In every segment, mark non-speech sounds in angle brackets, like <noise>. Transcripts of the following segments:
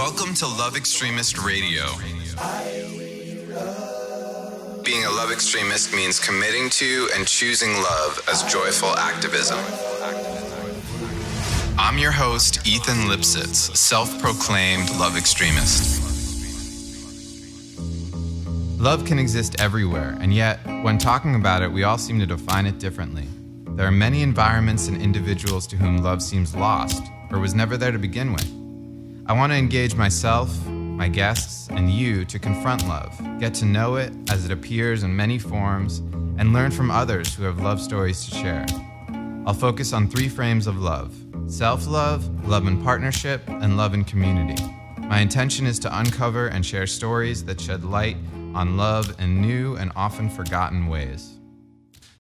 Welcome to Love Extremist Radio. Being a love extremist means committing to and choosing love as joyful activism. I'm your host, Ethan Lipsitz, self proclaimed love extremist. Love can exist everywhere, and yet, when talking about it, we all seem to define it differently. There are many environments and individuals to whom love seems lost or was never there to begin with. I want to engage myself, my guests, and you to confront love, get to know it as it appears in many forms, and learn from others who have love stories to share. I'll focus on three frames of love self love, love in partnership, and love in community. My intention is to uncover and share stories that shed light on love in new and often forgotten ways.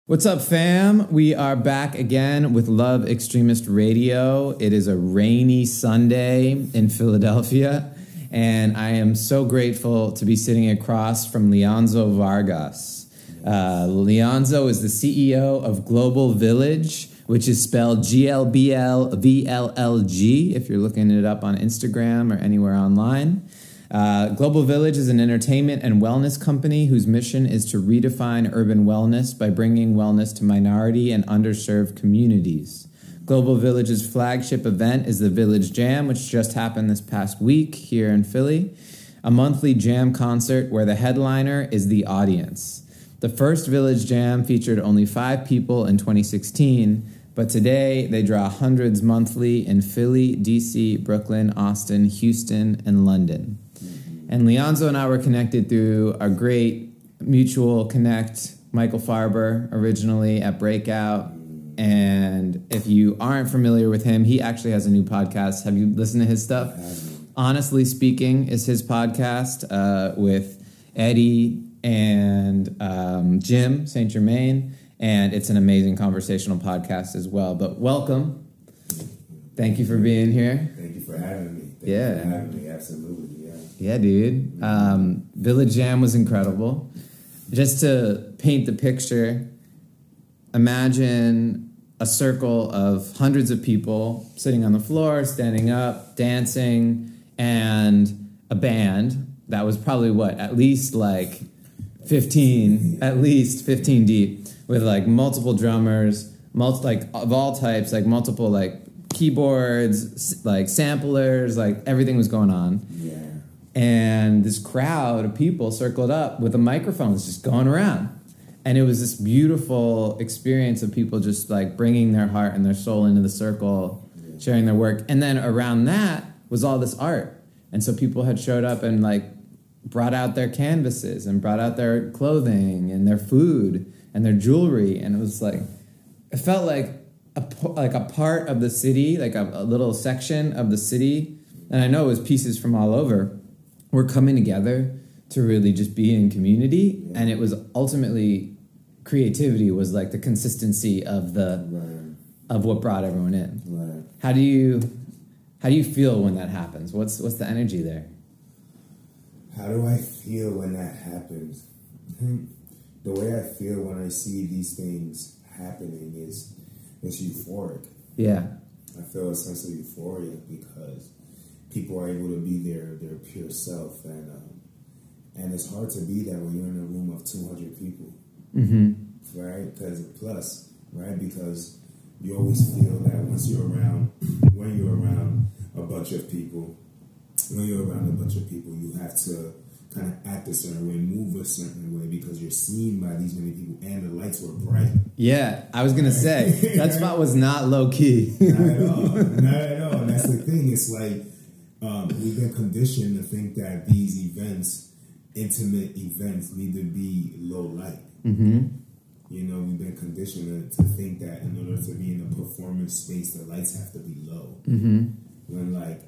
What's up, fam? We are back again with Love Extremist Radio. It is a rainy Sunday in Philadelphia, and I am so grateful to be sitting across from Leonzo Vargas. Uh, Leonzo is the CEO of Global Village, which is spelled G L B L V L L G if you're looking it up on Instagram or anywhere online. Uh, Global Village is an entertainment and wellness company whose mission is to redefine urban wellness by bringing wellness to minority and underserved communities. Global Village's flagship event is the Village Jam, which just happened this past week here in Philly, a monthly jam concert where the headliner is the audience. The first Village Jam featured only five people in 2016, but today they draw hundreds monthly in Philly, DC, Brooklyn, Austin, Houston, and London. And Leonzo and I were connected through a great mutual connect, Michael Farber, originally at Breakout. And if you aren't familiar with him, he actually has a new podcast. Have you listened to his stuff? Honestly Speaking is his podcast uh, with Eddie and um, Jim St. Germain. And it's an amazing conversational podcast as well. But welcome. Thank you for being here. Thank you for having me. Thank Yeah. You for having me. Absolutely. Yeah. Dude. Um, Village Jam was incredible. Just to paint the picture, imagine a circle of hundreds of people sitting on the floor, standing up, dancing, and a band that was probably what, at least like 15, at least 15 deep, with like multiple drummers, multi, like of all types, like multiple like keyboards, like samplers, like everything was going on Yeah. And this crowd of people circled up with the microphones just going around. And it was this beautiful experience of people just like bringing their heart and their soul into the circle sharing their work. And then around that was all this art. And so people had showed up and like brought out their canvases and brought out their clothing and their food and their jewelry. And it was like it felt like a like a part of the city, like a, a little section of the city, and I know it was pieces from all over, were coming together to really just be in community, and it was ultimately creativity was like the consistency of the Right. of what brought everyone in. Right. How do you how do you feel when that happens? What's what's the energy there? How do I feel when that happens? Hmm. the way I feel when I see these things happening is it's euphoric. Yeah, I feel a sense of euphoria because people are able to be their their pure self, and um, and it's hard to be that when you're in a room of 200 people, mm-hmm. right? Because plus, right? Because you always feel that once you're around, when you're around a bunch of people, when you're around a bunch of people, you have to kind of act a certain way, move a certain way because you're seen by these many people, and the lights were bright. yeah. I was gonna say that spot was not low key. <laughs> Not at all. Not at all. And that's the thing. It's like um, we've been conditioned to think that these events, intimate events, need to be low light. mm-hmm. You know, we've been conditioned to, to think that in order to be in a performance space, the lights have to be low. Mm-hmm. When like,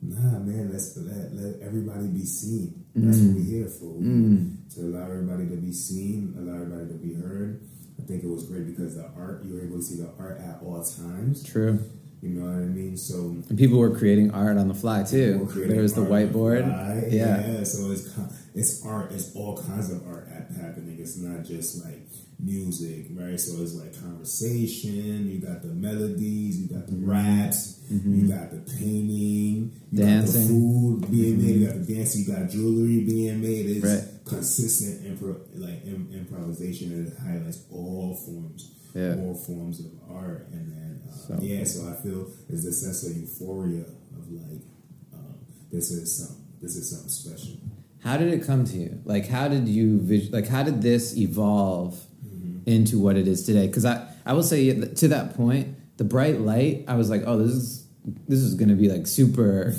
nah, man, let's let, let everybody be seen. That's what we're here for. Mm. To allow everybody to be seen, allow everybody to be heard. I think it was great because the art you were able to see the art at all times. True. You know what I mean? So And people were creating art on the fly too. There was the whiteboard. fly. Yeah. yeah. So it's it's art. It's all kinds of art happening. It's not just like music, right? So it's like conversation. You got the melodies. You got the Mm-hmm. raps. You got the painting. You Dancing. got the food being made. You got the dancing. You got jewelry being made. It's Right. consistent impro- like Im- improvisation. and It highlights all forms. Yeah. All forms of art, and then uh, So- yeah. So I feel there's a sense of euphoria of like um, this is something. This is something special. How did it come to you? Like, how did you like? How did this evolve into what it is today? Because I, I will say to that point, the bright light. I was like, oh, this is this is going to be like super,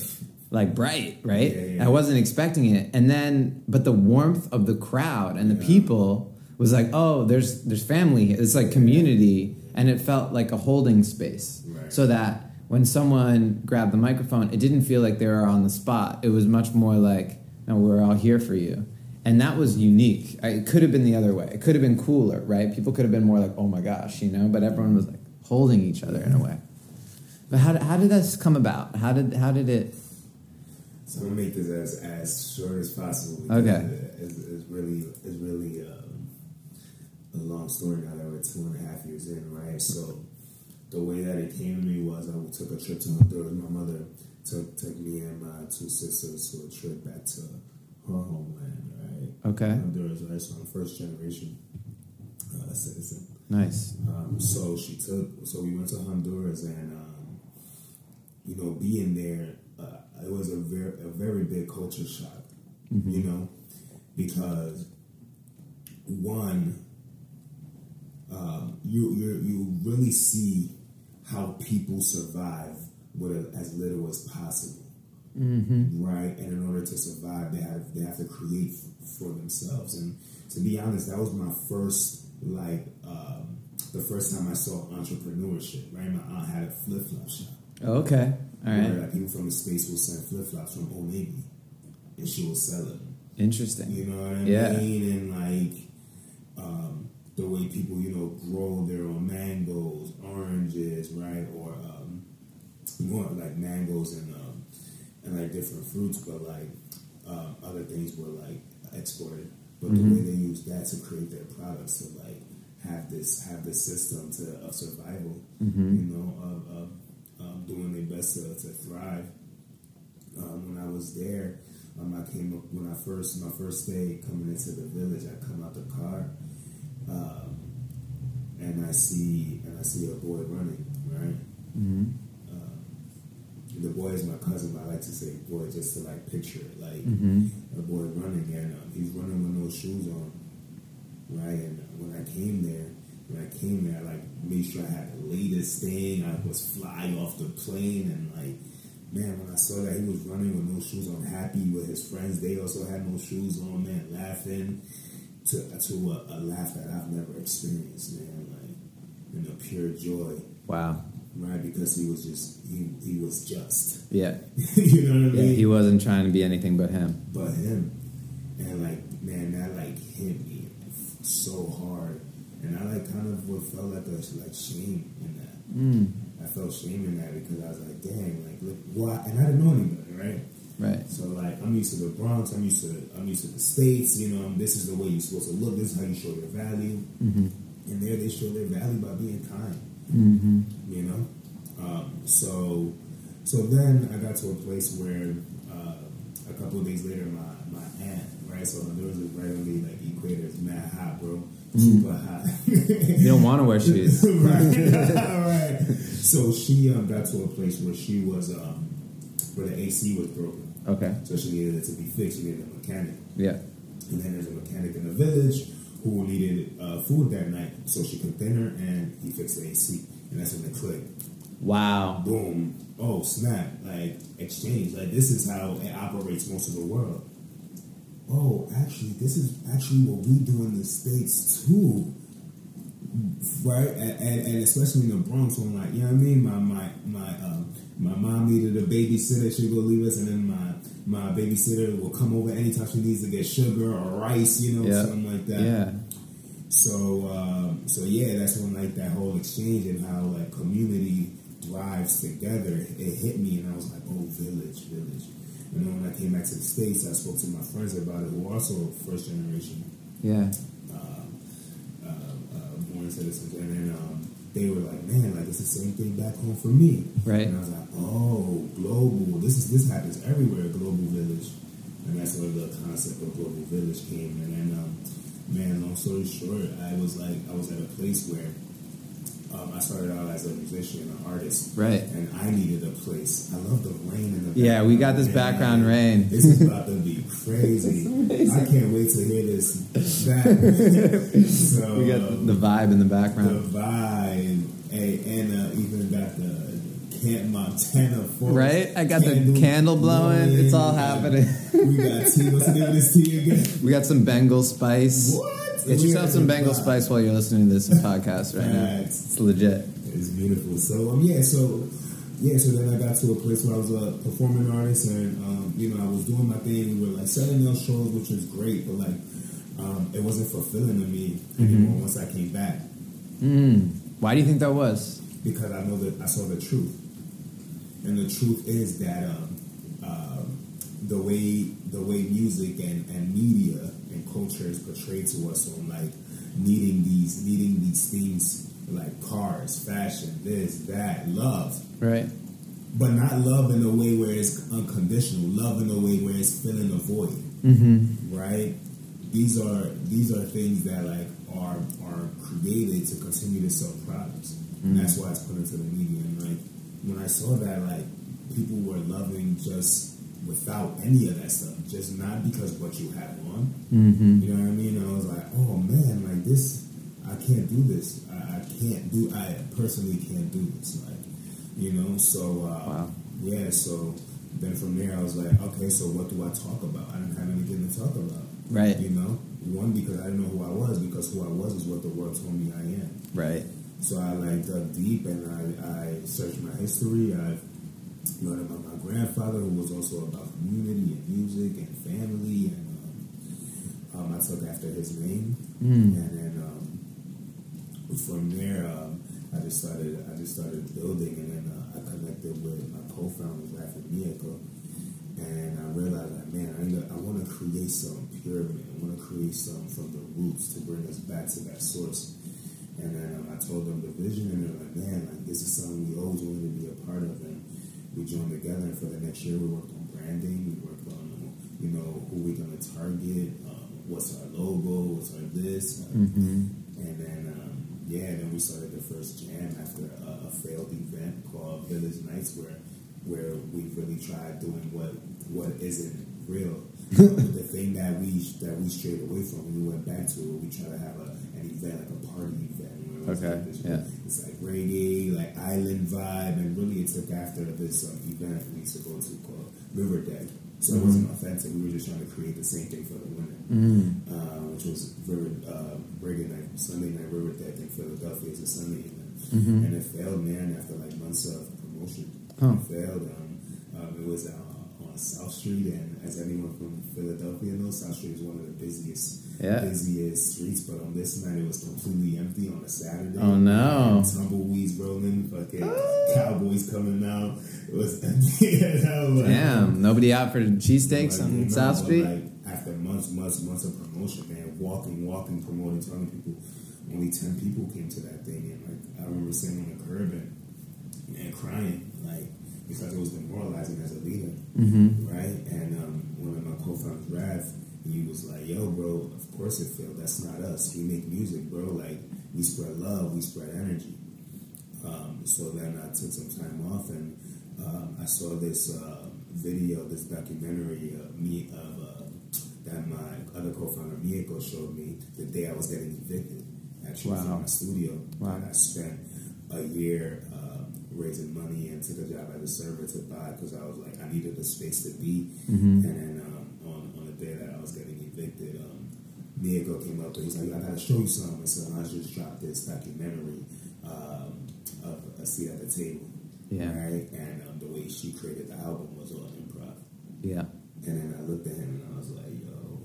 like bright, right? Yeah, yeah. I wasn't expecting it, and then but the warmth of the crowd and the people was like, oh, there's there's family. It's like community, and it felt like a holding space, Right. so that when someone grabbed the microphone, it didn't feel like they were on the spot. It was much more like, no, we're all here for you. And that was unique. I, it could have been the other way. It could have been cooler, right? People could have been more like, oh my gosh, you know, but everyone was like holding each other in a way. But how, did- how did this come about? How did, how did it? So I'm gonna make this as as short as possible. Okay. it- It's, it's really it's really um, a long story now that we're two and a half years in, right? So the way that it came to me was I took a trip to Honduras. My mother took took me and my two sisters to a trip back to her homeland, right? Okay. Honduras, right? So I'm first generation uh, citizen. Nice. Um, so she took, so we went to Honduras, and um, you know, being there, uh, it was a very, a very big culture shock. You know, because one, um, you you you really see how people survive with as little as possible, right? And in order to survive, they have they have to create for themselves. And to be honest, that was my first like um, the first time I saw entrepreneurship. Right, my aunt had a flip flop shop. Okay. All Where right. like, people from the states will send flip flops from Old Navy, and she will sell them. Interesting. You know what I Yeah. mean? And like the way people, you know, grow their own mangoes, oranges, right, or um, more like mangoes and um, and like different fruits, but like um, other things were like exported. But Mm-hmm. the way they use that to create their products to like have this have this system to of survival, Mm-hmm. you know, of, of um, doing their best to, to thrive. Um, when I was there, um, I came up when I first my first day coming into the village. I come out the car, um, and I see and I see a boy running. Right, Mm-hmm. um, the boy is my cousin. But I like to say boy just to like picture it, like Mm-hmm. a boy running, and um, he's running with no shoes on. Right, and when I came there, when I came there, I like made sure I had the latest thing. I was flying off the plane, and like, man, when I saw that he was running with no shoes on, happy with his friends, they also had no shoes on, man, laughing to to a, a laugh that I've never experienced, man, like in a pure joy, Wow. right? Because he was just he he was just, Yeah. <laughs> you know what I Yeah. mean? He wasn't trying to be anything but him. but him, and like, man, that like hit me so hard, and I like kind of what felt like a like shame in that. Mm. I felt shame in that because I was like, dang, like look, why? And I didn't know anybody, right? Right. So like, I'm used to the Bronx. I'm used to I'm used to the states. You know, this is the way you're supposed to look. This is how you show your value. Mm-hmm. And there, they show their value by being kind. Mm-hmm. You know, um, so so then I got to a place where uh, a couple of days later, my my aunt, right? So Honduras is right on the like equator. It's mad hot, bro. Super hot. You don't want to wear shoes. <laughs> right, <laughs> right. So she um, got to a place where she was um, where the AC was broken. Okay. So she needed it to be fixed. She needed a mechanic. Yeah. And then there's a mechanic in the village who needed uh, food that night. So she cooked dinner and he fixed the AC. And that's when it clicked. Wow. Boom. Oh, snap. Like, exchange. Like, this is how it operates most of the world. Oh, actually, this is actually what we do in the States too. Right? And, and, and especially in the Bronx, when, like, you know what I mean? My, my, my, um, my mom needed a babysitter. She'd go leave us, and then my my babysitter will come over anytime she needs to get sugar or rice, you know, Yeah. something like that. Yeah. So, um, so yeah, that's when like that whole exchange and how like community drives together, it hit me, and I was like, "Oh, village, village." And then when I came back to the states, I spoke to my friends about it, who are also first generation Yeah. uh, uh, uh, born citizens, and then um, they were like, "Man, like it's the same thing back home for me." Right. And I was like, "Oh, global. This is this happens everywhere. Global village." And that's where the concept of global village came. And then, um, man, long story short, I was like, I was at a place where um, I started out as a musician, an artist, Right. And I needed a place. I love the rain in the Yeah, we got this man. background rain. This is about to be crazy. <laughs> I can't wait to hear this back. so We got um, the vibe in the the background. vibe, and, and uh, even got the Camp Montana forest. Right? I got the candle blowing. It's all happening. We got tea. What's the name of this tea again? We got some Bengal spice. What? Get We yourself some Bengal spice while you're listening to this <laughs> podcast right now. Facts. It's legit. It's beautiful. So um, yeah, so yeah, so then I got to a place where I was a performing artist, and um, you know I was doing my thing. We were like selling those shows, which was great, but like um, it wasn't fulfilling to me anymore once I came back Mm. Why do you think that was? because I know that I saw the truth, and the truth is that um, um, the way the way music and, and media culture is portrayed to us on like needing these needing these things like cars, fashion, this, that, love. Right. but not love in a way where it's unconditional. Love in a way where it's filling a void, Mm-hmm. right? These are these are things that like are are created to continue to sell products, and that's why it's put into the media. And like when I saw that, like people were loving just without any of that stuff, just not because what you have Mm-hmm. You know what I mean? And I was like, oh man, like this, I can't do this. I, I can't do. I personally can't do this. Like, you know. So uh, Wow. yeah. So then from there, I was like, okay, so what do I talk about? I didn't have anything to talk about. Right. You know, one because I didn't know who I was because who I was is what the world told me I am. Right. So I like dug deep and I, I searched my history. I learned about my grandfather, who was also about community and music and family, and um, I took after his name. Mm. And then um, from there, um, I just started. I just started building, and then uh, I connected with my co-founders, Raf and Miyako, and I realized, like, man, I, I want to create some pyramid. I want to create some from the roots to bring us back to that source. And then um, I told them the vision, and they're like, man, like this is something we always wanted to be a part of. And we joined together. And for the next year, we worked on branding. We worked on, you know, who we're gonna target. What's our logo? What's our this? Mm-hmm. And then, um, yeah, then we started the first jam after a, a failed event called Village Nights, where where we really tried doing what what isn't real. <laughs> The thing that we that we strayed away from, we went back to. We tried to have a, an event like a party event. where it was Okay, like this- yeah. It's like reggae, like island vibe, and really it took after this um, event we used to go to called River Deck. So it wasn't authentic. We were just trying to create the same thing for the women Mm. uh, which was River uh, Reggae Night, Sunday Night River Deck in Philadelphia. It's a Sunday event, Mhm. and it failed, man. After like months of promotion, Huh. it failed. Um, um, it was uh, South Street, and as anyone from Philadelphia knows, South Street is one of the busiest, Yeah. busiest streets. But on this night, it was completely empty on a Saturday. Oh, no. Tumbleweeds rolling, fucking cowboys coming out. It was empty. <laughs> was Damn. Nobody out for cheesesteaks like, on you know, South Street? Like, after months, months, months of promotion, man, walking, walking, promoting, telling people, only ten people came to that thing, and like I remember sitting on the curb and and crying, like because it was demoralizing as a leader, mm-hmm. right? And um, one of my co-founders, Rav, he was like, "Yo, bro, of course it failed. That's not us. We make music, bro. Like we spread love, we spread energy." Um, so then I took some time off and um, I saw this uh, video, this documentary of me of uh, that my other co-founder Miyako showed me the day I was getting evicted. Actually, Wow. from my studio, Wow. and I spent a year uh, raising money and took a job as a server to buy because I was like I needed a space to be. Mhm. And then um, on on the day that I was getting evicted, um, Miyako came up and he's like, I gotta show you something. So I just dropped this documentary um, of a seat at the table. Yeah. Right? And um, the way she created the album was all improv. Yeah. And then I looked at him and I was like, yo,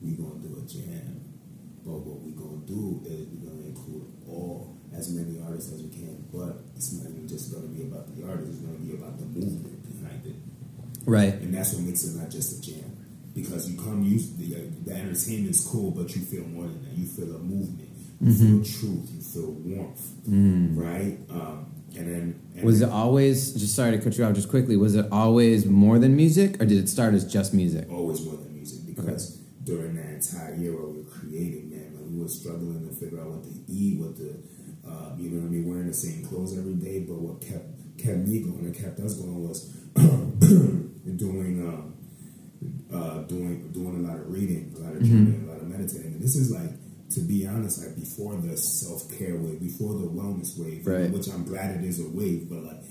we gonna do a jam. But what we gonna do is we gonna include all as many artists as we can. But it's not even just going to be about the artist; it's going to be about the movement behind it, Right. and that's what makes it not just a jam. Because you come used the uh, the entertainment's cool, but you feel more than that. You feel a movement. You Mm-hmm. feel truth. You feel warmth. Right. Um, and then and Was then- it always just sorry to cut you off just quickly? Was it always more than music, or did it start as just music? always more than music because during that entire year while we were creating, man, like, we were struggling to figure out what to eat, what to, uh, you know what I mean, wearing the same clothes every day. But what kept kept me going and kept us going was <clears throat> doing um, uh, doing doing a lot of reading, a lot of journaling, a lot of meditating. And this is like, to be honest, like before the self care wave, before the wellness wave, you know, Right. which I'm glad it is a wave, but like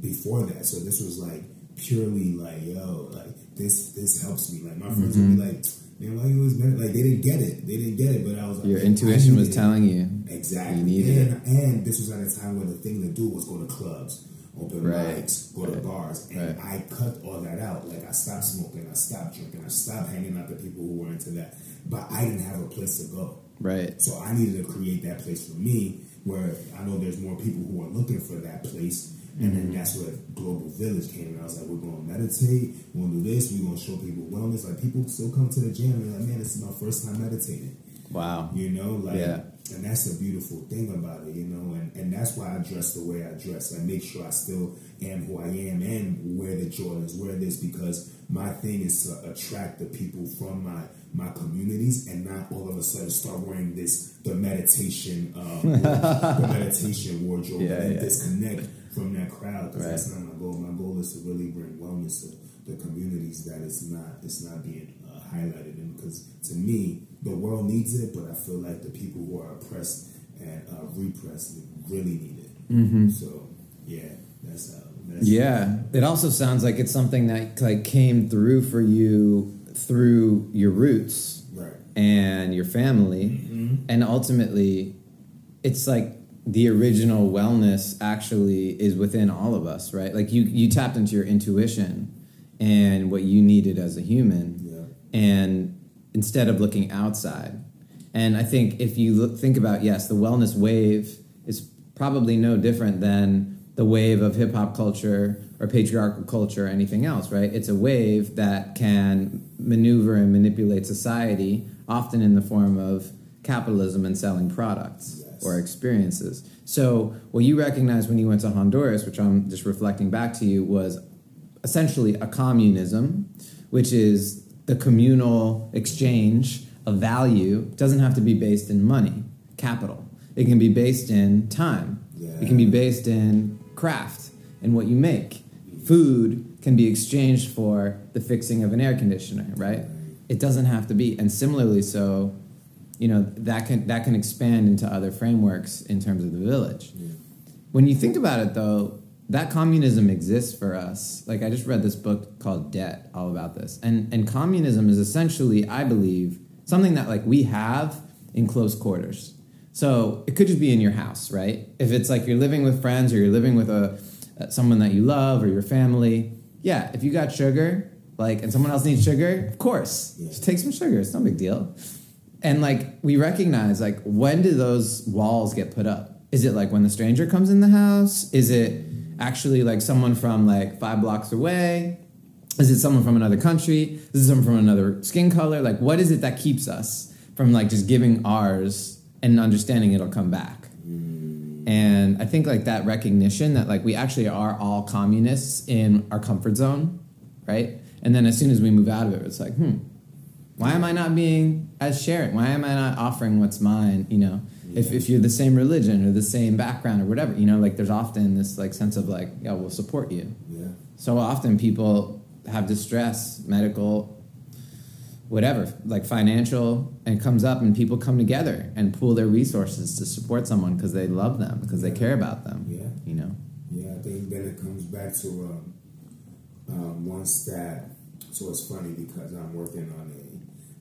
before that. So this was like purely like, yo, like this this helps me. Like my friends would be like, man, why you always med-" like they didn't get it. They didn't get it, but I was like, Your intuition was it." telling you. Exactly. You needed and, and this was at a time where the thing to do was go to clubs, open Right. mics, go to bars. And Right. I cut all that out. Like I stopped smoking, I stopped drinking, I stopped hanging out with people who were into that. But I didn't have a place to go. Right. So I needed to create that place for me where I know there's more people who are looking for that place. And then that's where Global Village came. And I was like, we're going to meditate, we're going to do this, we're going to show people wellness. Like, people still come to the gym and they're like, man, this is my first time meditating. Wow. You know, like, Yeah. and that's the beautiful thing about it, you know, and, and that's why I dress the way I dress. I make sure I still am who I am and wear the Jordans, wear this because my thing is to attract the people from my my communities and not all of a sudden start wearing this the meditation um, <laughs> the meditation wardrobe Yeah, and yeah. disconnect from that crowd because Right. that's not my goal. My goal is to really bring wellness to the communities that it's not it's not being uh, highlighted in because to me the world needs it, but I feel like the people who are oppressed and uh, repressed really need it. So yeah, that's uh, that's Yeah. It also sounds like it's something that like came through for you through your roots right. and your family, and ultimately, it's like the original wellness actually is within all of us, right? Like you you tapped into your intuition and what you needed as a human, Yeah. and instead of looking outside. And I think if you look, think about yes, the wellness wave is probably no different than the wave of hip hop culture or patriarchal culture or anything else, right? It's a wave that can maneuver and manipulate society, often in the form of capitalism and selling products. Or experiences. So, what you recognized when you went to Honduras, which I'm just reflecting back to you, was essentially a communism, which is the communal exchange of value. It doesn't have to be based in money, capital. It can be based in time. It can be based in craft and what you make. Food can be exchanged for the fixing of an air conditioner, right? It doesn't have to be. And similarly, so you know that can that can expand into other frameworks in terms of the village. When you think about it, though, that communism exists for us. Like I just read this book called Debt, all about this, and and communism is essentially, I believe, something that like we have in close quarters. So it could just be in your house, right? If it's like you're living with friends or you're living with a uh, someone that you love or your family, yeah. If you got sugar, like, and someone else needs sugar, of course, Yeah. just take some sugar. It's no big deal. And like we recognize, like when do those walls get put up? Is it like when the stranger comes in the house? Is it actually like someone from like five blocks away? Is it someone from another country? Is it someone from another skin color? Like what is it that keeps us from like just giving ours and understanding it'll come back? And I think like that recognition that like we actually are all communists in our comfort zone, right? And then as soon as we move out of it, it's like, hmm, why am I not being as sharing? Why am I not offering what's mine? You know, if, if you're the same religion or the same background or whatever, you know, like there's often this like sense of like, yeah, we'll support you. Yeah. So often people have distress, medical, whatever, like financial, and it comes up and people come together and pool their resources to support someone because they love them, because they care about them. Yeah. You know? Yeah, I think then it comes back to um, um, once that. So it's funny because I'm working on a,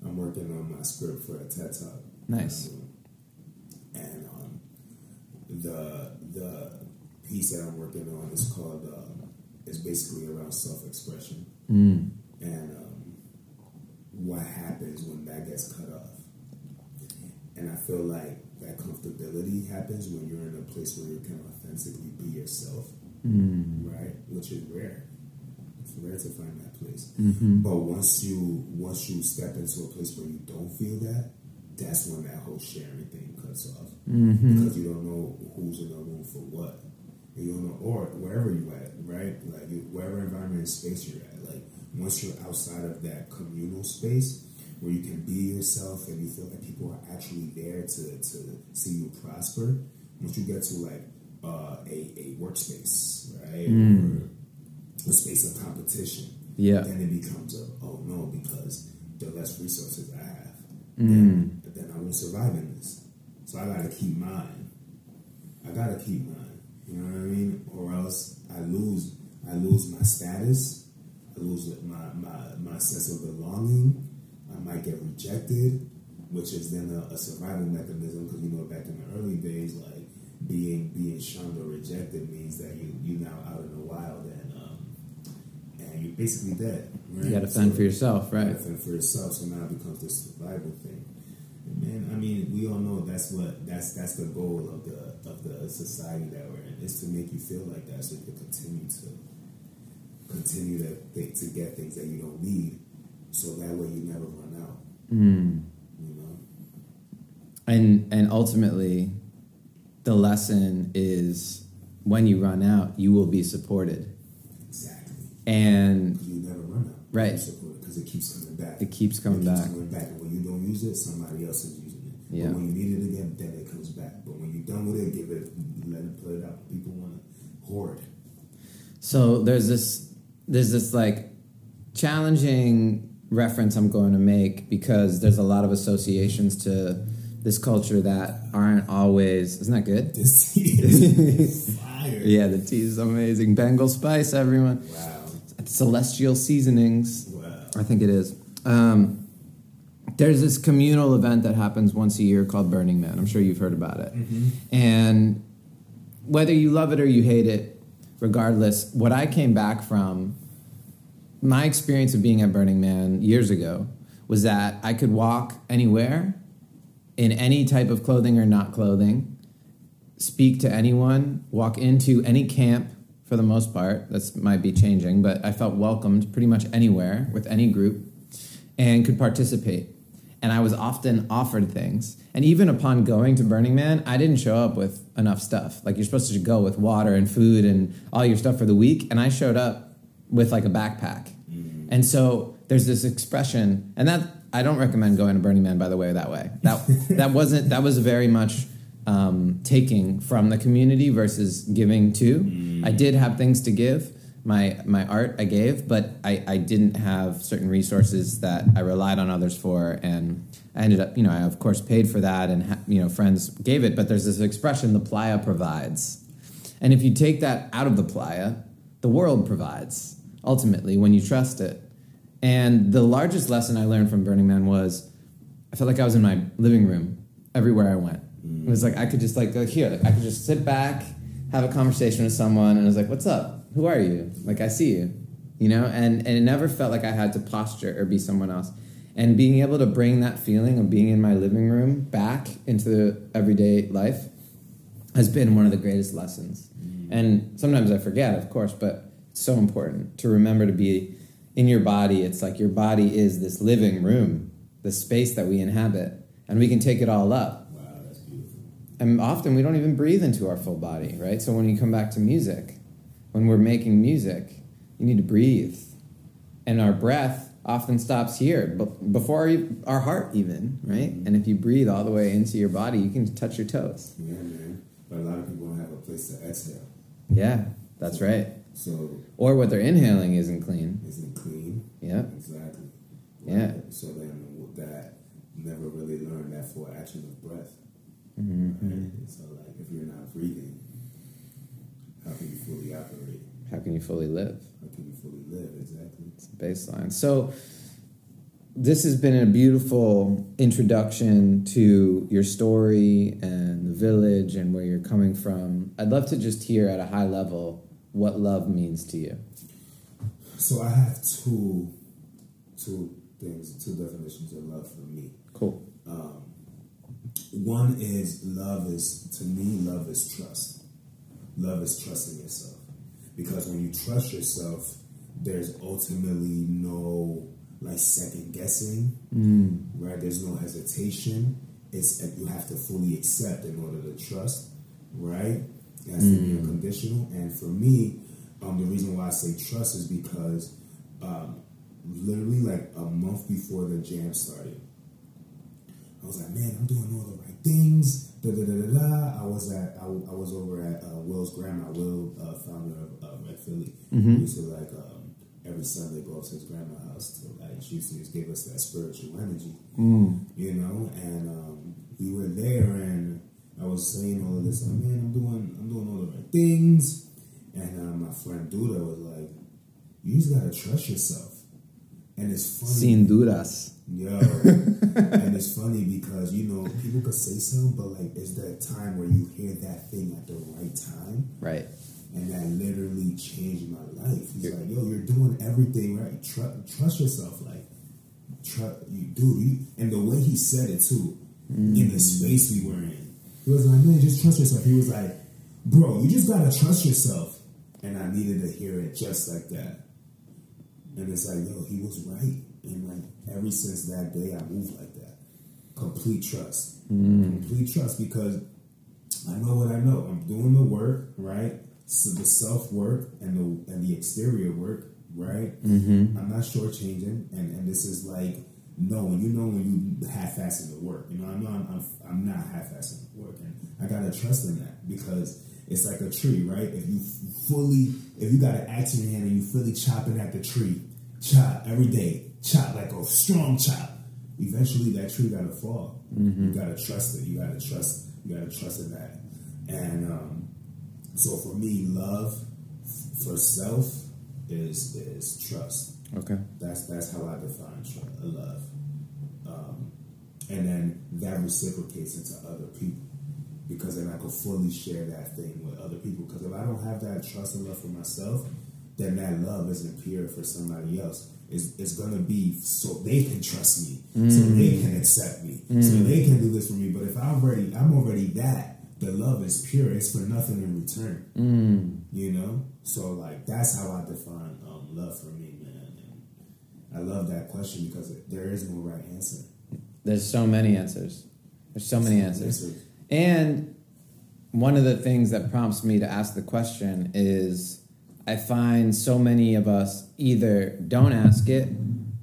I'm working on my script for a TED Talk. Nice. Um, and um, the the piece that I'm working on is called um, is basically around self expression Mm. and um, what happens when that gets cut off. And I feel like that that comfortability happens when you're in a place where you can authentically be yourself, Mm. right? Which is rare. Rare to find that place. Mm-hmm. But once you once you step into a place where you don't feel that, that's when that whole sharing thing cuts off Mm-hmm. because you don't know who's in the room for what. You don't know, or wherever you at, right? Like you- wherever environment and space you're at. Like once you're outside of that communal space where you can be yourself and you feel that people are actually there to to see you prosper. Once you get to like uh, a a workspace, right, or a space of competition, Yeah. then it becomes a oh no because the less resources I have, Mm. then, then I won't survive in this. So I gotta keep mine. I gotta keep mine. You know what I mean? Or else I lose. I lose my status. I lose my my, my sense of belonging. I might get rejected, which is then a, a survival mechanism. Because you know, back in the early days, like being being shunned or rejected means that you you now out in the wild and and you're basically dead. Right? You got to fend So- for yourself, right? gotta fend for yourself. So now it becomes this survival thing. And man, I mean, we all know that's what that's that's the goal of the of the society that we're in is to make you feel like that, so you can continue to continue to think, to get things that you don't need, so that way you never run out. Mm. You know, And and ultimately, the lesson is when you run out, you will be supported. And You never run out. Right. Because it keeps coming back. it keeps coming it keeps back. coming back, and when you don't use it, somebody else is using it. Yeah. But when you need it again, then it comes back. But when you're done with it, give it, let it put it out. People want to hoard. So there's this there's this like challenging reference I'm going to make because there's a lot of associations to this culture that aren't always isn't that good? This tea is <laughs> fire. Yeah, the tea is amazing. Bengal spice, everyone. Wow. Celestial seasonings. Wow. I think it is. Um, there's this communal event that happens once a year called Burning Man. I'm sure you've heard about it. And whether you love it or you hate it, regardless, what I came back from, my experience of being at Burning Man years ago was that I could walk anywhere in any type of clothing or not clothing, speak to anyone, walk into any camp for the most part. That's might be changing, but I felt welcomed pretty much anywhere with any group and could participate. And I was often offered things. And even upon going to Burning Man, I didn't show up with enough stuff. Like you're supposed to go with water and food and all your stuff for the week. And I showed up with like a backpack. Mm. And so there's this expression, and that I don't recommend going to Burning Man by the way that way. That that wasn't that was very much um, taking from the community versus giving to. I did have things to give. My my art I gave, but I, I didn't have certain resources that I relied on others for, and I ended up you know I of course paid for that, and ha- you know friends gave it. But there's this expression, the playa provides, and if you take that out of the playa, the world provides ultimately when you trust it. And the largest lesson I learned from Burning Man was I felt like I was in my living room everywhere I went. It was like I could just like go here, like I could just sit back, have a conversation with someone, and I was like, "What's up? Who are you? Like I see you, you know." And and it never felt like I had to posture or be someone else. And being able to bring that feeling of being in my living room back into everyday life has been one of the greatest lessons. Mm-hmm. And sometimes I forget, of course, but it's so important to remember to be in your body. It's like your body is this living room, the space that we inhabit, and we can take it all up. Wow, that's beautiful. And often we don't even breathe into our full body, right? So when you come back to music, when we're making music, you need to breathe. And our breath often stops here, but before our, heart even, right? Mm-hmm. And if you breathe all the way into your body, you can touch your toes. Yeah, man. But a lot of people don't have a place to exhale. Yeah, that's right. So Or what they're inhaling isn't clean. isn't clean. Yeah. Exactly. Yeah. So then that never really learned that full action of breath. Mm-hmm. Right? So like if you're not breathing, how can you fully operate? How can you fully live? How can you fully live? Exactly. It's baseline. So this has been a beautiful introduction to your story and the village and where you're coming from. I'd love to just hear at a high level what love means to you. So I have two two things, two definitions of love for me. Cool. Um, one is love is to me love is trust. Love is trusting yourself because when you trust yourself, there's ultimately no like second guessing, Mm. right? There's no hesitation. It's you have to fully accept in order to trust, right? It has to be unconditional. And for me, um, the reason why I say trust is because um, literally like a month before the jam started, I was like, man, I'm doing all the right things. Da da da da da. I was at I, I was over at uh, Will's grandma, Will, uh, founder of uh, Red Philly. Mm-hmm. He used to like um, every Sunday go up to his grandma's house to like she used to just give us that spiritual energy, Mm. you know. And um, we were there, and I was saying all of this. Like, man, I'm doing I'm doing all the right things. And uh, my friend Duda was like, "You just gotta trust yourself." And it's funny. Sin dudas. Yo, <laughs> and it's funny because you know people could say something, but like it's that time where you hear that thing at the right time, Right. and that literally changed my life. He's like, "Yo, you're doing everything right. Tru- trust yourself, like, tru- you do." You, and the way he said it too, mm. in the space we were in, he was like, "Man, just trust yourself." He was like, "Bro, you just gotta trust yourself," and I needed to hear it just like that. And it's like, yo, he was right. And like ever since that day, I moved like that. Complete trust. Complete trust because I know what I know. I'm doing the work, right? So the self work and the and the exterior work, right? Mm-hmm. I'm not shortchanging, and and this is like knowing. You know when you half-assing the work. You know I'm I'm, I'm not half-assing the work, and I gotta trust in that because it's like a tree, right? If you fully, if you got an axe in your hand and you fully chopping at the tree, chop every day, chop like a strong chop. Eventually, that tree gotta fall. You gotta trust it. You gotta trust. You gotta trust in that. And um, so for me, love for self is is trust. Okay. That's that's how I define tr- love. Um, and then that reciprocates into other people because then I can fully share that thing with other people. Because if I don't have that trust and love for myself, then that love isn't pure for somebody else. It's, it's gonna be so they can trust me, so mm. they can accept me, so mm. they can do this for me. But if I'm already, I'm already that. The love is pure. It's for nothing in return. Mm. You know. So like that's how I define um, love for me, man. And I love that question because there is no right answer. There's so many answers. There's so many answers. And one of the things that prompts me to ask the question is I find so many of us either don't ask it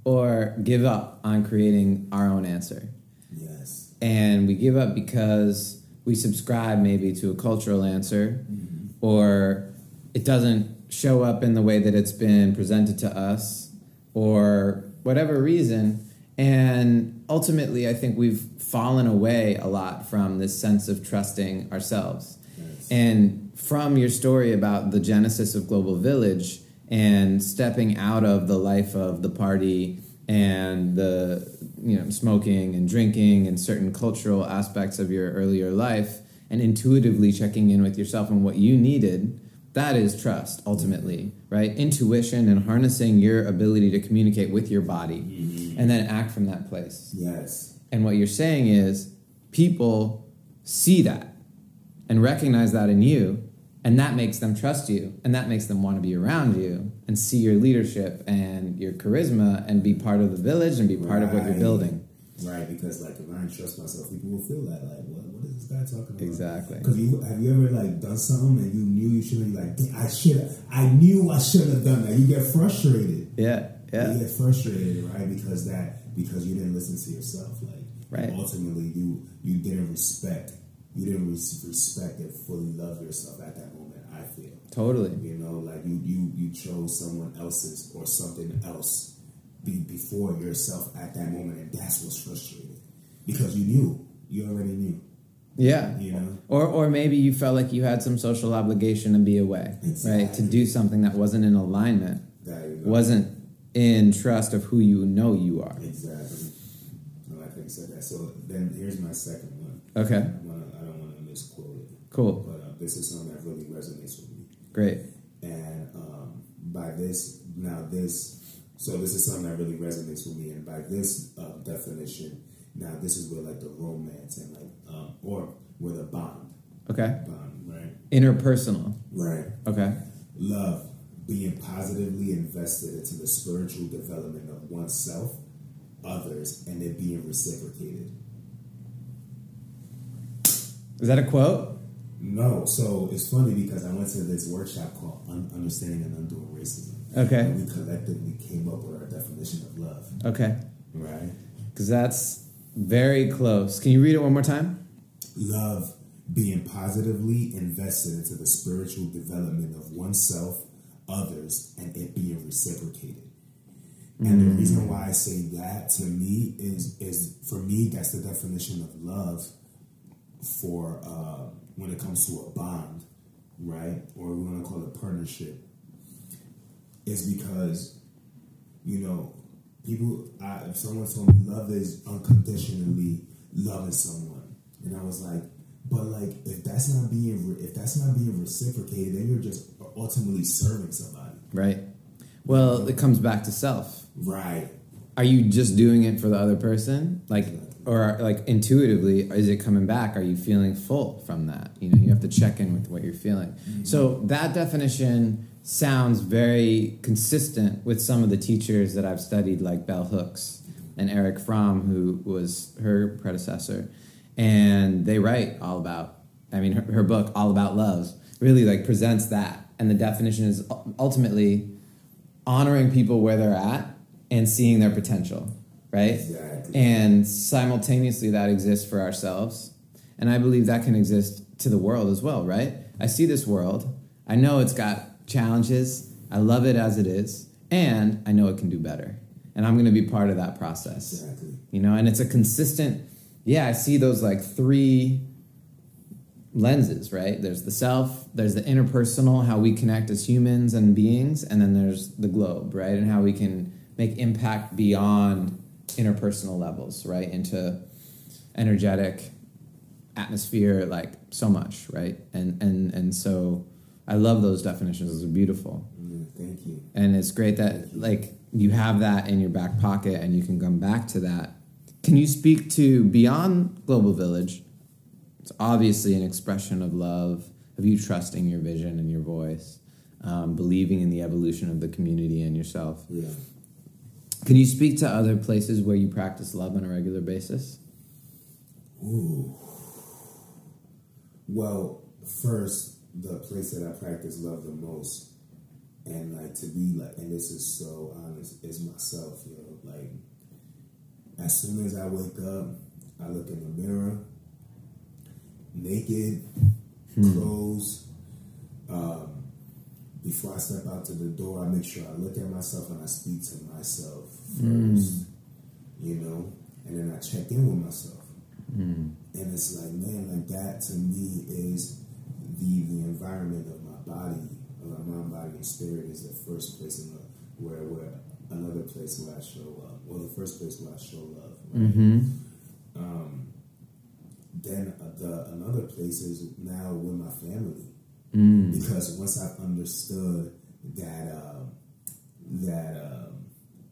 or give up on creating our own answer. Yes. And we give up because we subscribe maybe to a cultural answer mm-hmm. or it doesn't show up in the way that it's been presented to us or whatever reason. And ultimately, I think we've fallen away a lot from this sense of trusting ourselves. And from your story about the genesis of Global Village and stepping out of the life of the party and the you know smoking and drinking and certain cultural aspects of your earlier life and intuitively checking in with yourself and what you needed that is trust ultimately right intuition and harnessing your ability to communicate with your body and then act from that place Yes. and what you're saying is people see that and recognize that in you, and that makes them trust you, and that makes them want to be around you and see your leadership and your charisma and be part of the village and be part of what you're building. Right, because like if I don't trust myself, people will feel that like, what is this guy talking about? Exactly. Because you have you ever like done something and you knew you shouldn't like I should I knew I shouldn't have done that. You get frustrated. Yeah, yeah. You get frustrated, right? Because that because you didn't listen to yourself. Like Right. ultimately you you didn't respect you didn't res- respect and fully love yourself at that moment. I feel. Totally. You know, like you you you chose someone else's or something else be, before yourself at that moment, and that's what's frustrating because you knew, you already knew. Yeah. You know, Or, or maybe you felt like you had some social obligation to be away, right? To do something that wasn't in alignment, wasn't in trust of who you know you are. exactly. I like how you said that. So then here's my second one. Okay, I, wanna, I don't want to misquote it, cool, but uh, this is something that really resonates with me. great. And um, by this, now this, so this is something that really resonates with me. And by this uh, definition, now this is where like the romance and like um, or where the bond. Okay. Bond, right? Interpersonal. Right. Okay. Love, being positively invested into the spiritual development of oneself, others, and it being reciprocated. Is that a quote? No, so it's funny because I went to this workshop called Un- Understanding and Undoing Racism. Okay. And we collectively came up with our definition of love, Okay. right? Because that's very close. Can you read it one more time? Love, being positively invested into the spiritual development of oneself, others, and it being reciprocated. And the reason why I say that to me is is for me that's the definition of love for uh, when it comes to a bond, right? Or we want to call it partnership. Is because you know people. I, if someone told me love is unconditionally loving someone, and I was like, but like if that's not being re- if that's not being reciprocated, then you're just ultimately serving somebody, Right. Well, it comes back to self. right? Are you just doing it for the other person? Like, or like intuitively, is it coming back? Are you feeling full from that? You know, you have to check in with what you're feeling. Mm-hmm. So that definition sounds very consistent with some of the teachers that I've studied, like Bell Hooks and Erich Fromm, who was her predecessor. And they write all about, I mean, her, her book, All About Love, really like presents that. And the definition is ultimately honoring people where they're at and seeing their potential, right? Exactly. And simultaneously, that exists for ourselves. And I believe that can exist to the world as well, right? I see this world. I know it's got challenges. I love it as it is. And I know it can do better. And I'm going to be part of that process. Exactly. You know, and it's a consistent, yeah, I see those like three lenses, right? There's the self, there's the interpersonal, how we connect as humans and beings, and then there's the globe, right? And how we can make impact beyond interpersonal levels, right? Into energetic atmosphere, like so much, right? And and and so I love those definitions. Those are beautiful. Mm, thank you. And it's great that like you have that in your back pocket and you can come back to that. Can you speak to beyond Global Village? It's obviously an expression of love, of you trusting your vision and your voice, um, believing in the evolution of the community and yourself. Yeah. Can you speak to other places where you practice love on a regular basis? Ooh. Well, first, the place that I practice love the most, and like to be like, and this is so honest, is myself. You know, like as soon as I wake up, I look in the mirror, naked, hmm. clothes. Um, before I step out to the door, I make sure I look at myself and I speak to myself hmm. first. You know, and then I check in with myself. Hmm. And it's like, man, like that to me is the the environment of my body, of my mind, body, and spirit is the first place in where where another place where I show up, or the first place where I show love. Right? Um, then uh, the another place is now with my family because once I've understood that uh, that um,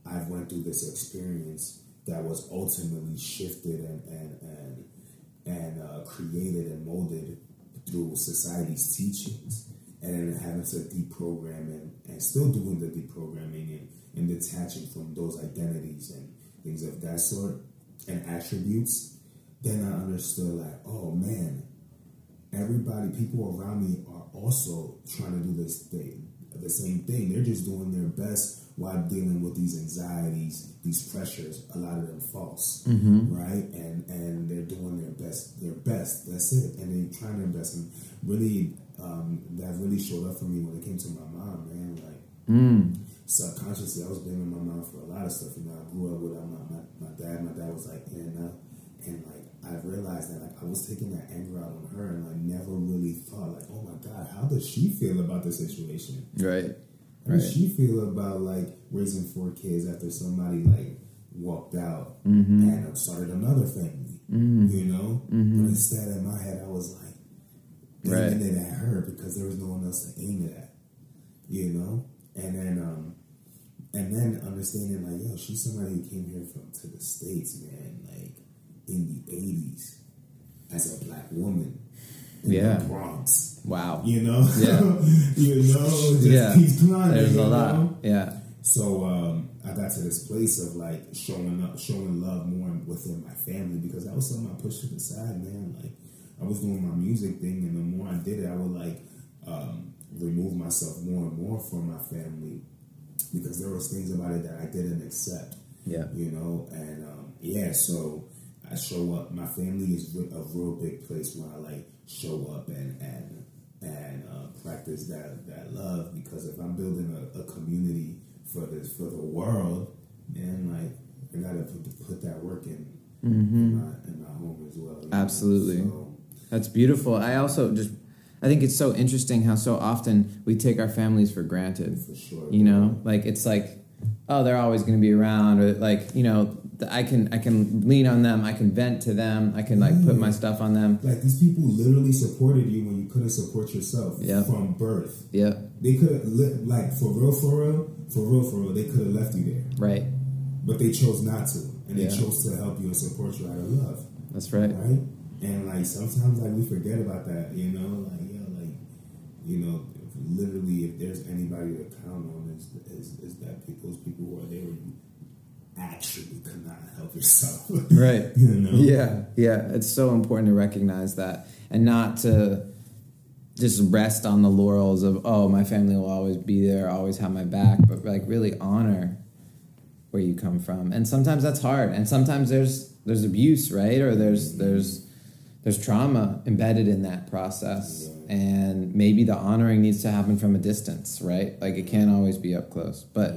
I've went through this experience that was ultimately shifted and and and, and uh, created and molded through society's teachings, and having to deprogram and, and still doing the deprogramming and, and detaching from those identities and things of that sort and attributes, then I understood like, oh man, everybody, people around me are also trying to do this thing, the same thing. They're just doing their best while dealing with these anxieties, these pressures. A lot of them false, right? And and they're doing their best, their best. That's it. And they're trying their best. And really, um, that really showed up for me when it came to my mom, man. Like subconsciously, I was blaming my mom for a lot of stuff. You know, I grew up with my, my, my dad. My dad was like in and out, and like I realized that like I was taking that anger out on her, and I never really thought like, oh my god, how does she feel about the situation? Right. How does she feel about like raising four kids after somebody like walked out and uh, started another family? You know, but instead in my head I was like Right. aiming it at her because there was no one else to aim it at. You know, and then um, and then understanding like, yo, she's somebody who came here from to the states, man, like in the eighties. as a black woman Yeah. Bronx. Wow. You know, Yeah. <laughs> you know, just yeah. climbing. There's a lot. know? Yeah. So um, I got to this place of like showing up, showing love more within my family because that was something I pushed to the side, man. Like I was doing my music thing, and the more I did it, I would like um, remove myself more and more from my family because there was things about it that I didn't accept. Yeah. You know, and um, yeah, so I show up. My family is a real big place where I like show up and and and uh, practice that that love because if I'm building a, a community for this for the world, then like I gotta put, put that work in in, my, in my home as well. Absolutely. So, That's beautiful. I also just I think it's so interesting how so often we take our families for granted. for sure. You know, like it's like, oh, they're always going to be around, or like you know, I can I can lean on them, I can vent to them, I can like put my stuff on them. Like these people literally supported you when you couldn't support yourself Yeah. from birth. Yeah, They could have li- like for real, for real, for real, for real. They could have left you there. right. but they chose not to, and Yeah. they chose to help you and support you out of love, That's right. right? And like sometimes, like we forget about that, you know, like yeah, like you know, if, literally, if there's anybody to count on, is is, is that people, those people who are there, when you actually could not help yourself, <laughs> Right. <laughs> You know, Yeah, yeah. It's so important to recognize that and not to just rest on the laurels of oh my family will always be there, always have my back, but like really honor where you come from. And sometimes that's hard, and sometimes there's there's abuse, right? Or there's there's there's trauma embedded in that process. And maybe the honoring needs to happen from a distance, right? Like it can't always be up close, but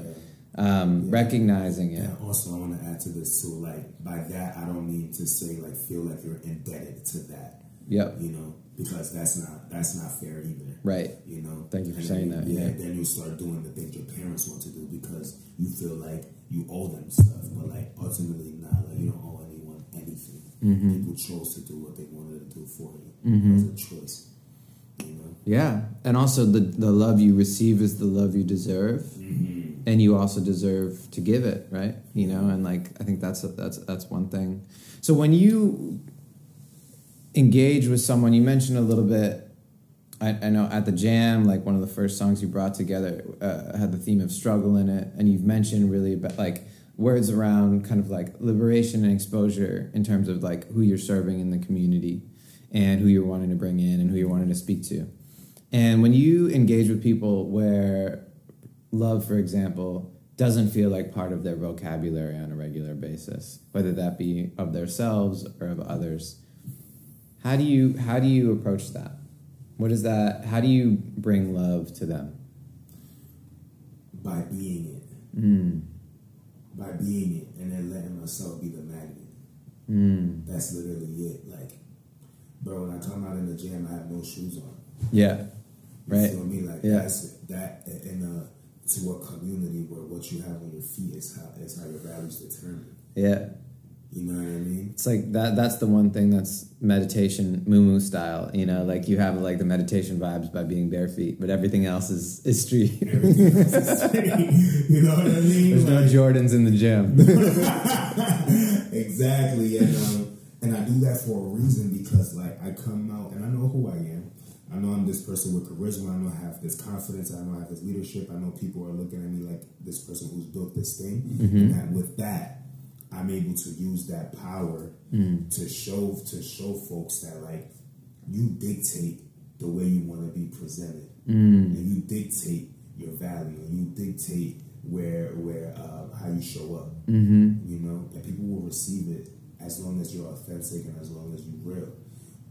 um, recognizing it. And also, I want to add to this too. Like by that, I don't mean to say like feel like you're indebted to that. Yep. You know, because that's not that's not fair either. Right. You know. Thank you for And saying then, that, Yeah, yeah. Then you start doing the things your parents want to do because you feel like you owe them stuff, but like ultimately not. Like you don't owe anyone anything. Mm-hmm. People chose to do what they wanted to do for you. It was a choice. You know. Yeah, and also the the love you receive is the love you deserve, and you also deserve to give it, right? You know, and like I think that's that's that's one thing. So when you engage with someone, you mentioned a little bit. I, I know at the jam, like one of the first songs you brought together uh, had the theme of struggle in it, and you've mentioned really about like words around kind of like liberation and exposure in terms of like who you're serving in the community and who you're wanting to bring in and who you're wanting to speak to. And when you engage with people where love, for example, doesn't feel like part of their vocabulary on a regular basis, whether that be of themselves or of others, how do you how do you approach that? What is that? How do you bring love to them? By being it. Mm. By being it, and then letting myself be the magnet. Mm. That's literally it. Like, bro, when I come out in the gym, I have no shoes on. Yeah. You Right. me? Like Yeah. that's that in a to a community where what you have on your feet is how is how your values determined. Yeah. You know what I mean? It's like that that's the one thing that's meditation moo style, you know, like you have like the meditation vibes by being bare feet, but everything else is, is street. Everything else is- <laughs> you know what I mean? There's no Jordans in the gym. <laughs> exactly, and um, and I do that for a reason because like I come out and I know who I am. I know I'm this person with charisma. I know I have this confidence. I know I have this leadership. I know people are looking at me like this person who's built this thing. And that with that, I'm able to use that power to show to show folks that like you dictate the way you want to be presented, and you dictate your value, and you dictate where where uh, how you show up. Mm-hmm. You know, and people will receive it as long as you're authentic and as long as you're real.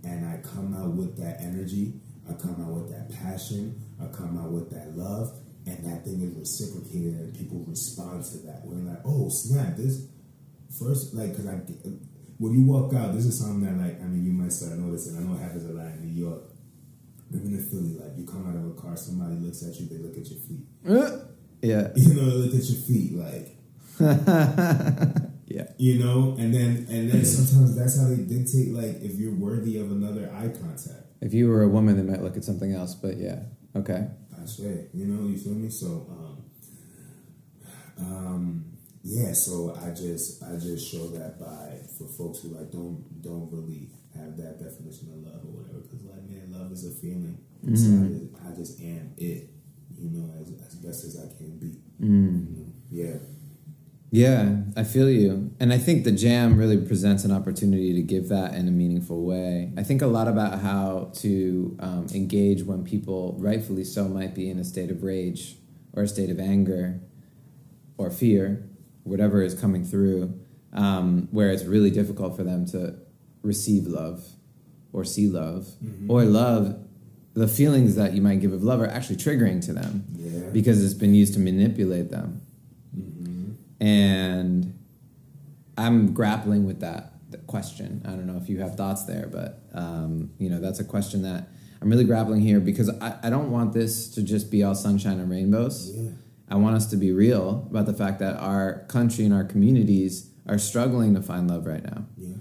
And I come out with that energy. I come out with that passion. I come out with that love, and that thing is reciprocated, and people respond to that. When they're like, "Oh snap! This first like because I when you walk out, this is something that like I mean you might start noticing. I know it happens a lot in New York. Even in Philly, like you come out of a car, somebody looks at you, they look at your feet. yeah. <laughs> You know, they look at your feet, like <laughs> Yeah. you know, and then and then sometimes that's how they dictate like if you're worthy of another eye contact. If you were a woman, they might look at something else, but yeah. Okay. I say, you know, you feel me? So, um, um, yeah. So I just, I just show that by for folks who like don't, don't really have that definition of love or whatever. Because like, man, love is a feeling. Mm-hmm. So I just, I just, am it, you know, as, as best as I can be. Mm. You know? Yeah. Yeah, I feel you. And I think the jam really presents an opportunity to give that in a meaningful way. I think a lot about how to um, engage when people, rightfully so, might be in a state of rage or a state of anger or fear, whatever is coming through, um, where it's really difficult for them to receive love or see love mm-hmm. or love. The feelings that you might give of love are actually triggering to them yeah. because it's been used to manipulate them. And I'm grappling with that, question. I don't know if you have thoughts there, but um, you know that's a question that I'm really grappling here because I, I don't want this to just be all sunshine and rainbows. Yeah. I want us to be real about the fact that our country and our communities are struggling to find love right now. Yeah.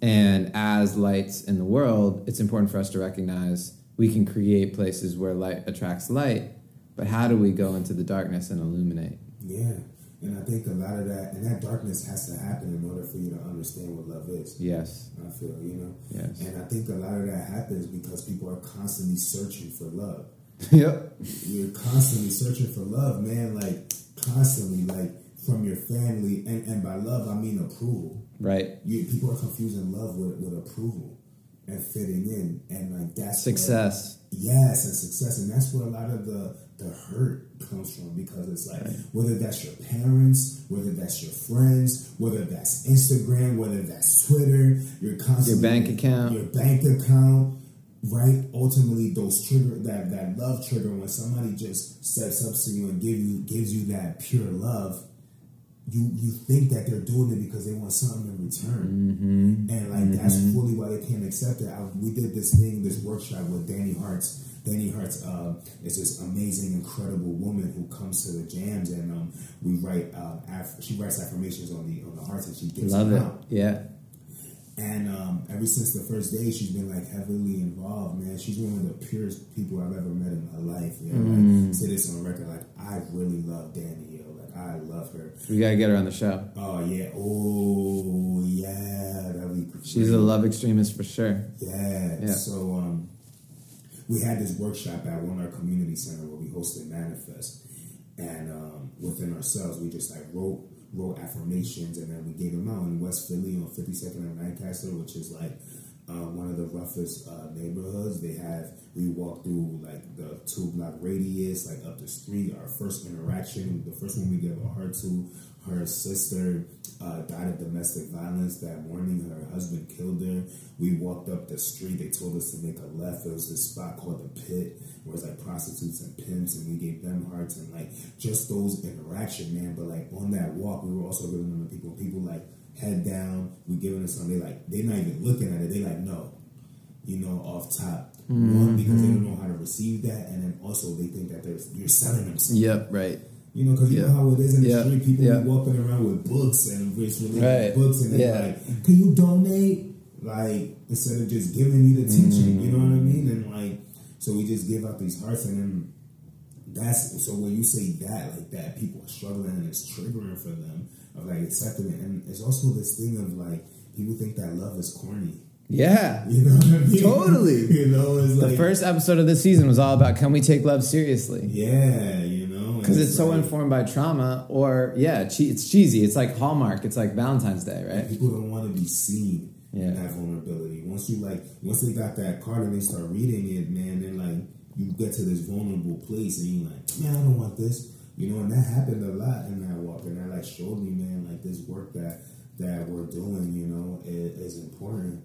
And as lights in the world, it's important for us to recognize we can create places where light attracts light, but how do we go into the darkness and illuminate? Yeah. And I think a lot of that, and that darkness has to happen in order for you to understand what love is. Yes. I feel, you know? Yes. And I think a lot of that happens because people are constantly searching for love. <laughs> Yep. You're constantly searching for love, man. Like constantly, like from your family, and and by love I mean approval. Right. You, people are confusing love with, with approval and fitting in, and like that's success. Where, yes, and success, and that's where a lot of the the hurt comes from because it's like right. whether that's your parents, whether that's your friends, whether that's Instagram, whether that's Twitter, your your bank account, your bank account right ultimately those trigger that that love trigger when somebody just steps up to you and give you gives you that pure love you you think that they're doing it because they want something in return mm-hmm. and like mm-hmm. that's fully why they can't accept it I, we did this thing this workshop with danny hartz danny hartz uh, is this amazing incredible woman who comes to the jams and um, we write uh, aff- she writes affirmations on the on the hearts and she gives Love them it. out yeah and um, ever since the first day, she's been like heavily involved, man. She's one of the purest people I've ever met in my life. You know, mm. like, say this on record, like I really love Danny Hill. Like I love her. We gotta get her on the show. Oh yeah. Oh yeah. She's a love extremist for sure. Yeah. yeah. So um, we had this workshop at one of our community center where we hosted Manifest, and um, within ourselves, we just like wrote wrote affirmations, and then we gave them out in West Philly on 52nd and Lancaster, which is like uh, one of the roughest uh, neighborhoods. They have we walked through like the two block radius, like up the street. Our first interaction, the first one we gave a heart to, her sister uh, died of domestic violence that morning. Her husband killed her. We walked up the street. They told us to make a left. There was this spot called the Pit, where it's like prostitutes and pimps, and we gave them hearts and like just those interaction, man. But like on that walk, we were also giving them to people. People like head down. We giving them something. They like they're not even looking at it. They like no, you know, off top. Mm-hmm. One because they don't know how to receive that, and then also they think that they're you're selling them something. Yep, right. You know, because you know how it is in the street. People walking around with books and it's right. books, and they're yeah. like, "Can you donate?" Like instead of just giving you the teaching, mm-hmm. you know what I mean? And like, so we just give out these hearts, and then that's so when you say that like that, people are struggling and it's triggering for them of like accepting it, and it's also this thing of like people think that love is corny. Yeah. You know I mean? Totally. <laughs> you know, it's the first episode of this season was all about can we take love seriously? Yeah, you. Because it's, so informed by trauma, or yeah, che- it's cheesy. It's like Hallmark. It's like Valentine's Day, right? People don't want to be seen yeah. in that vulnerability. Once you like, once they got that card and they start reading it, man, then like you get to this vulnerable place and you're like, man, I don't want this. You know, and that happened a lot in that walk, and that like showed me, man, like this work that that we're doing, you know, is, is important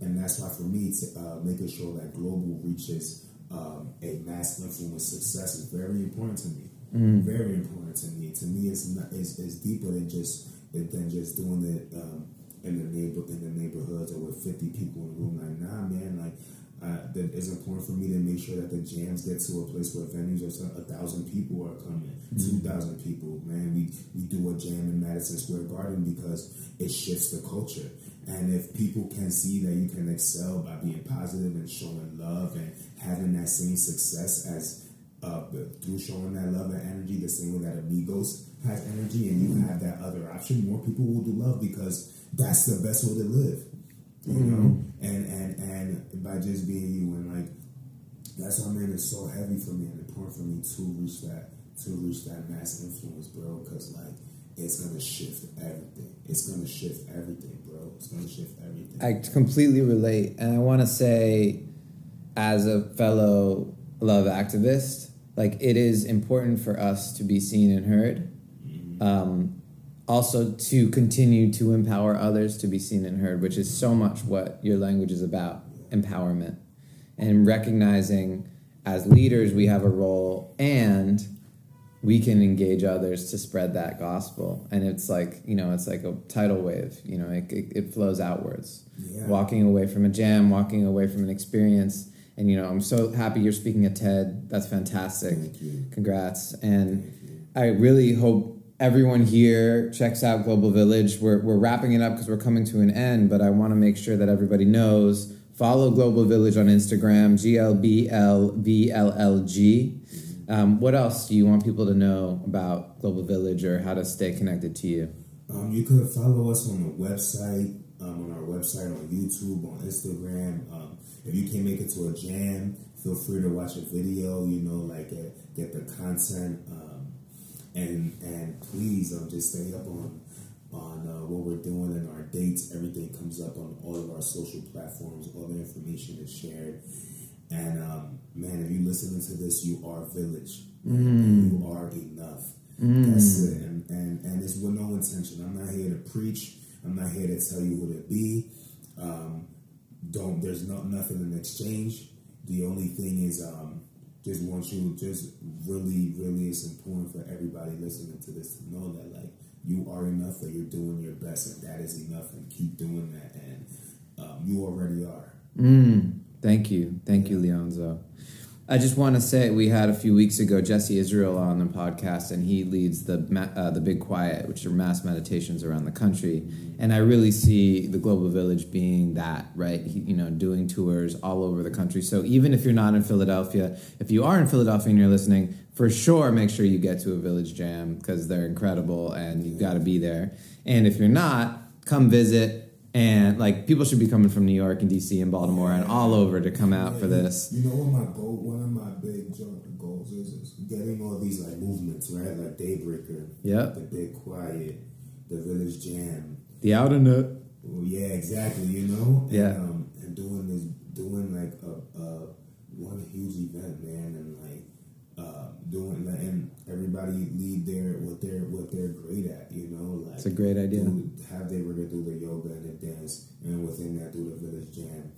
and that's why for me, to, uh, making sure that global reaches um, a mass influence success is very important to me. Mm. Very important to me. To me, it's not it's, it's deeper than just than just doing it um, in the neighbor in the neighborhoods or with fifty people in the room. Like, nah, man, like. Uh, that it's important for me to make sure that the jams get to a place where venues are a thousand people are coming, mm-hmm. two thousand people. Man, we we do a jam in Madison Square Garden because it shifts the culture. And if people can see that you can excel by being positive and showing love and having that same success as uh, through showing that love and energy, the same way that Amigos has energy, and you have that other option, more people will do love because that's the best way to live. You mm-hmm. know, and and and by just being you, and like that's why man it's so heavy for me and important for me to reach that to reach that mass influence, bro. Because like it's gonna shift everything. It's gonna shift everything, bro. It's gonna shift everything. I completely relate, and I want to say, as a fellow love activist, like it is important for us to be seen and heard. Um, also, to continue to empower others to be seen and heard, which is so much what your language is about empowerment and recognizing as leaders we have a role and we can engage others to spread that gospel and it's like you know it's like a tidal wave you know it, it, it flows outwards yeah. walking away from a jam walking away from an experience and you know i'm so happy you're speaking at ted. That's fantastic. Congrats. And i really hope everyone here checks out global village. We're, we're wrapping it up because we're coming to an end but i want to make sure that everybody knows. Follow global village on instagram g-l-b-l-v-l-l-g um, what else do you want people to know about Global Village or how to stay connected to you? Um, you could follow us on the website, um, on our website, on YouTube, on Instagram. If you can't make it to a jam, feel free to watch a video. You know, like uh, get the content, um, and and please um, just stay up on on uh, what we're doing and our dates. Everything comes up on all of our social platforms. All the information is shared. And um, man, if you're listening to this, you are village. Mm. You are enough. Mm. That's it. And, and and it's with no intention. I'm not here to preach. I'm not here to tell you what to be. Um, don't. There's not nothing in exchange. The only thing is, um, just want you. Just really, really, it's important for everybody listening to this to know that like you are enough. That you're doing your best, and that is enough. And keep doing that. And um, you already are. Mm. Thank you. Thank you, Leonzo. I just want to say we had a few weeks ago Jesse Israel on the podcast, and he leads the uh, the Big Quiet, which are mass meditations around the country. And I really see the Global Village being that, right? He, you know, doing tours all over the country. So even if you're not in Philadelphia, if you are in Philadelphia and you're listening, for sure, make sure you get to a Village Jam because they're incredible, and you've got to be there. And if you're not, come visit and like people should be coming from New York and DC and Baltimore and all over to come out for this. You know what my goal, one of my big goals is, is getting all these like movements, right? Like Daybreaker, yeah, the Big Quiet, the Village Jam, the Outernet. Well, yeah, exactly. You know, yeah, and, um, and doing this, doing like a, a one huge event, man, and like uh, doing letting everybody lead their what they're what they're great at. You know, like it's a great idea. Do, have they were to do the yoga and the dance, and within that do the village jam,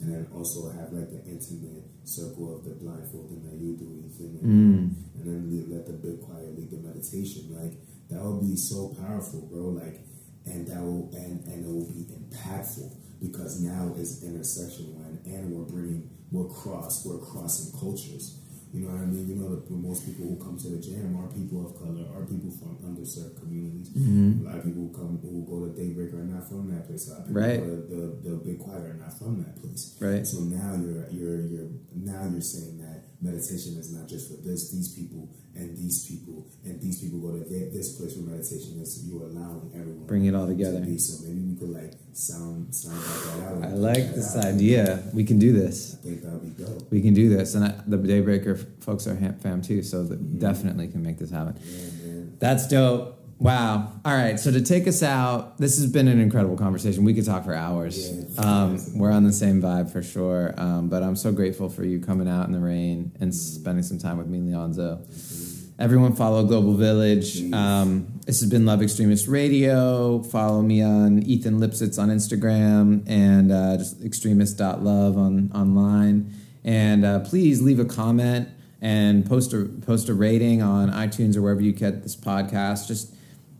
and then also have like the intimate circle of the blindfolding that you do. Me? Mm. And then let the big quiet lead the meditation. Like that would be so powerful, bro. Like, and that will and and it will be impactful because now is intersection when and we're bringing we're cross we're crossing cultures you know what I mean? You know, the, most people who come to the jam are people of color, are people from underserved communities. Mm-hmm. A lot of people who come who go to Daybreaker are not from that place. A lot of people right. the, the, the Big Quiet are not from that place. Right. So now you're you're you're now you're saying that meditation is not just for this these people and these people and these people go to this place for meditation. It's you are allowing everyone bring it all together. To. So maybe we could like sound sound like that out. I like this out. idea. We can do this. I think that would be dope. We can do this, and I, the Daybreaker folks are fam too, so mm-hmm. definitely can make this happen. Yeah, That's dope. Wow. All right. So to take us out, this has been an incredible conversation. We could talk for hours. Yeah, um, we're on the same vibe for sure. Um, but I'm so grateful for you coming out in the rain and spending some time with me, Leonzo. Mm-hmm. Everyone follow Global Village. Um, this has been Love Extremist Radio. Follow me on Ethan Lipsitz on Instagram and uh, just extremist.love on online. And uh, please leave a comment and post a post a rating on iTunes or wherever you get this podcast. Just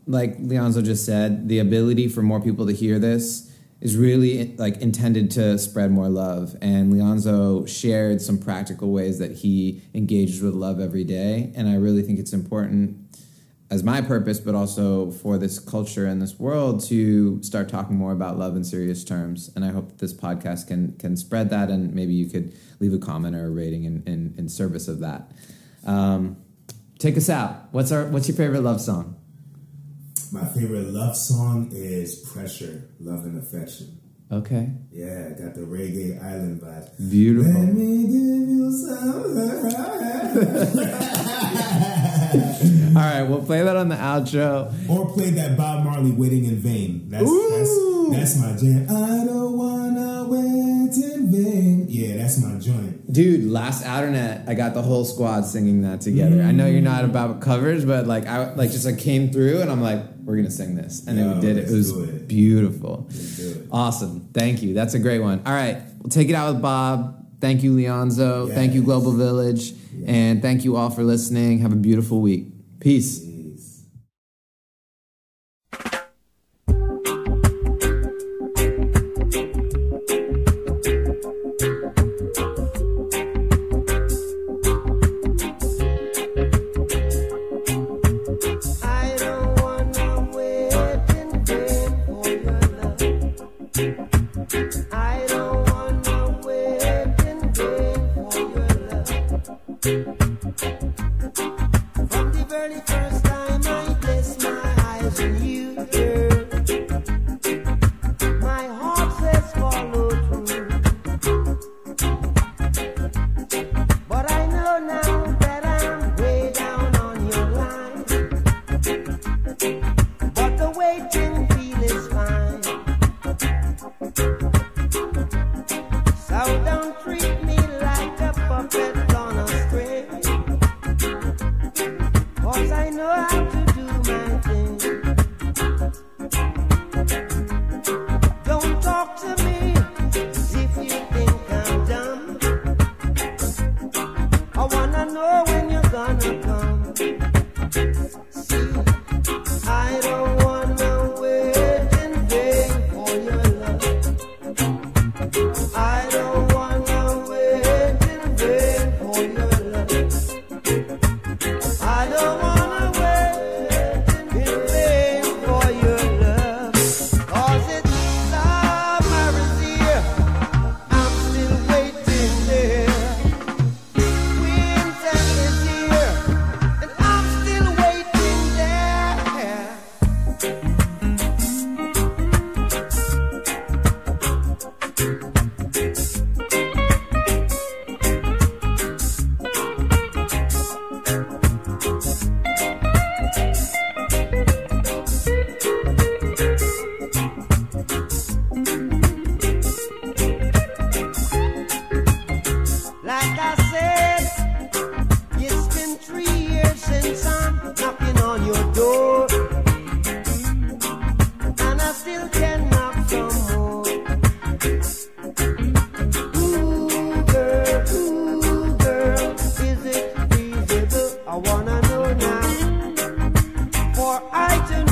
like Leonzo just said, the ability for more people to hear this is really like intended to spread more love. And Leonzo shared some practical ways that he engages with love every day. And I really think it's important as my purpose, but also for this culture and this world to start talking more about love in serious terms. And I hope this podcast can can spread that. And maybe you could leave a comment or a rating in, in, in service of that. Um, take us out. What's our What's your favorite love song? My favorite love song is Pressure, Love and Affection. Okay. Yeah, got the reggae island vibe. Beautiful. Let me give you some. All right, we'll play that on the outro. or play that Bob Marley "Waiting in Vain." That's Ooh. that's that's my jam. I don't wanna wait in vain. Yeah, that's my joint. Dude, last Outernet, I got the whole squad singing that together. I know you're not about covers, but like I like just like came through and I'm like, we're gonna sing this. And then we did it. It was it. beautiful. It. Awesome. Thank you. That's a great one. All right. We'll take it out with Bob. Thank you, Leonzo. Thank you, Global Village. And thank you all for listening. Have a beautiful week. Peace. I to knock